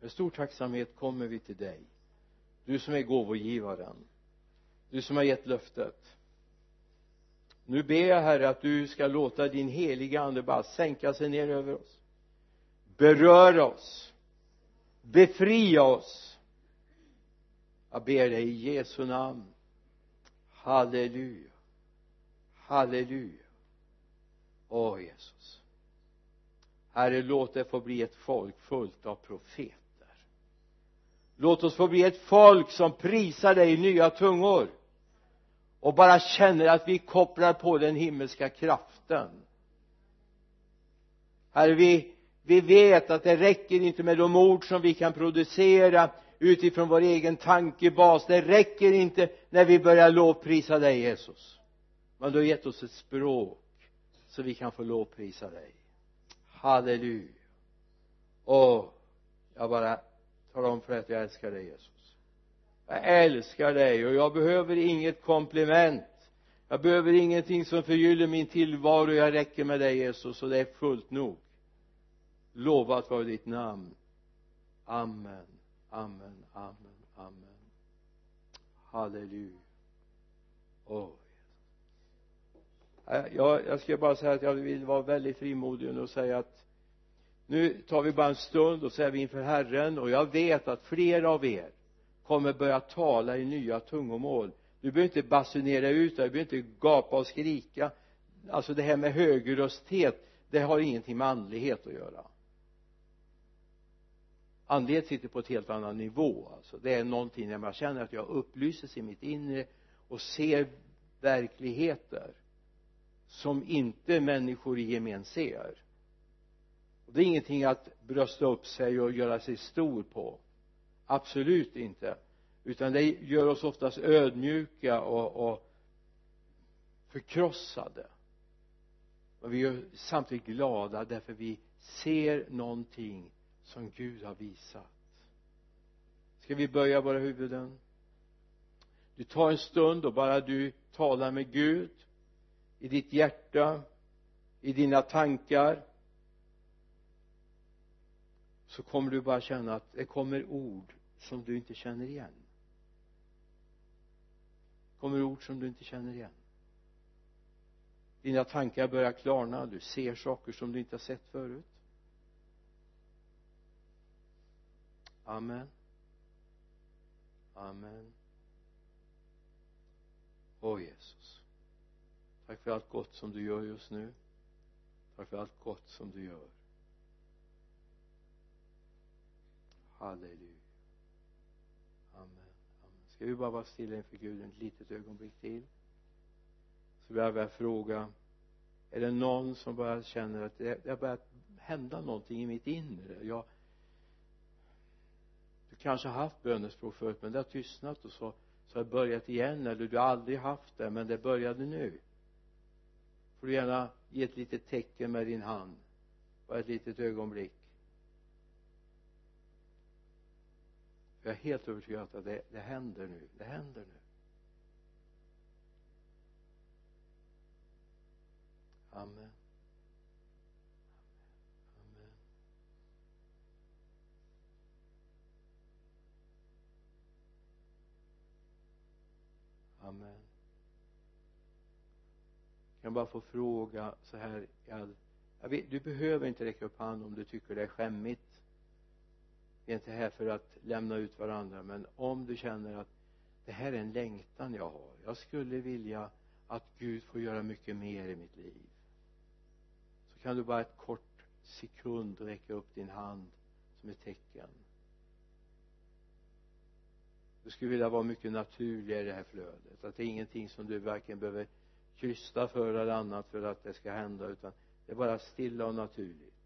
S1: Med stor tacksamhet kommer vi till dig. Du som är gåvogivaren. Du som har gett löftet nu ber jag herre att du ska låta din heliga ande bara sänka sig ner över oss beröra oss befria oss. Jag ber dig i Jesu namn. Halleluja. Halleluja. Åh Jesus. Herre låt det få bli ett folk fullt av profeter. Låt oss få bli ett folk som prisar dig i nya tungor och bara känner att vi kopplar på den himmelska kraften. Herre vi vi vet att det räcker inte med de ord som vi kan producera utifrån vår egen tankebas. Det räcker inte när vi börjar lovprisa dig Jesus. Men du har gett oss ett språk så vi kan få lovprisa dig. Halleluja. Åh jag bara talar om för dig att jag älskar dig Jesus jag älskar dig och jag behöver inget komplement. Jag behöver ingenting som förgyller min tillvaro. Jag räcker med dig Jesus och det är fullt nog. Lovat vare ditt namn. Amen amen amen amen. Halleluja. Oh. jag, jag ska bara säga att jag vill vara väldigt frimodig och säga att nu tar vi bara en stund och så är vi inför Herren. Och jag vet att flera av er kommer börja tala i nya tungomål. Du behöver inte basunera ut det, du behöver inte gapa och skrika. Alltså det här med högrösthet det har ingenting med andlighet att göra. Andlighet sitter på ett helt annan nivå alltså. Det är någonting när man känner att jag upplyses i mitt inre och ser verkligheter som inte människor i gemen ser. Och det är ingenting att brösta upp sig och göra sig stor på absolut inte. Utan det gör oss oftast ödmjuka och, och förkrossade. Men vi är samtidigt glada därför vi ser någonting som Gud har visat. Ska vi böja våra huvuden? Du tar en stund och bara du talar med Gud i ditt hjärta i dina tankar så kommer du bara känna att det kommer ord som du inte känner igen. Kommer ord som du inte känner igen? Dina tankar börjar klarna du ser saker som du inte har sett förut. Amen. Amen. Åh Jesus. Tack för allt gott som du gör just nu. Tack för allt gott som du gör. Halleluja ska vi bara vara stilla inför Gud ett litet ögonblick till. Så vill jag fråga är det någon som bara känner att det, det har börjat hända någonting i mitt inre? Jag du kanske har haft bönespråk förut men det har tystnat och så så har det börjat igen eller du har aldrig haft det men det började nu. Får du gärna ge ett litet tecken med din hand bara ett litet ögonblick. Jag är helt övertygad om att det, det händer nu. Det händer nu. Amen. Amen. Amen. Kan bara få fråga så här jag, jag vet, du behöver inte räcka upp handen om du tycker det är skämmigt vi är inte här för att lämna ut varandra men om du känner att det här är en längtan jag har jag skulle vilja att Gud får göra mycket mer i mitt liv. Så kan du bara ett kort sekund räcka upp din hand som ett tecken. Du skulle vilja vara mycket naturligare i det här flödet att det är ingenting som du varken behöver krysta för eller annat för att det ska hända utan det är bara stilla och naturligt.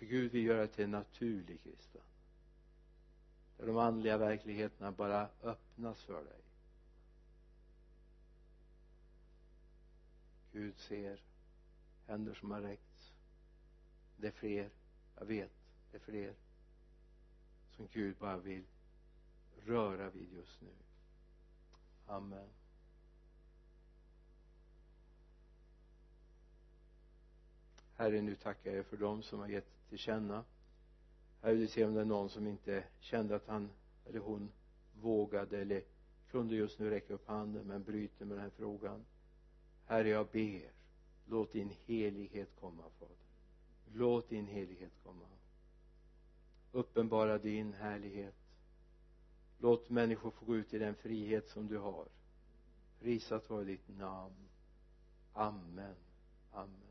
S1: För Gud vill göra det till en naturlig kristen. Där de andliga verkligheterna bara öppnas för dig. Gud ser händer som har räckts. Det är fler jag vet det är fler som Gud bara vill röra vid just nu. Amen. Herre nu tackar jag för dem som har gett till känna. Herre du ser om det är någon som inte kände att han eller hon vågade eller kunde just nu räcka upp handen men bryter med den här frågan. Herre jag ber låt din helighet komma fader. Låt din helighet komma. Uppenbara din härlighet. Låt människor få gå ut i den frihet som du har. Prisat vare ditt namn. Amen amen. Amen.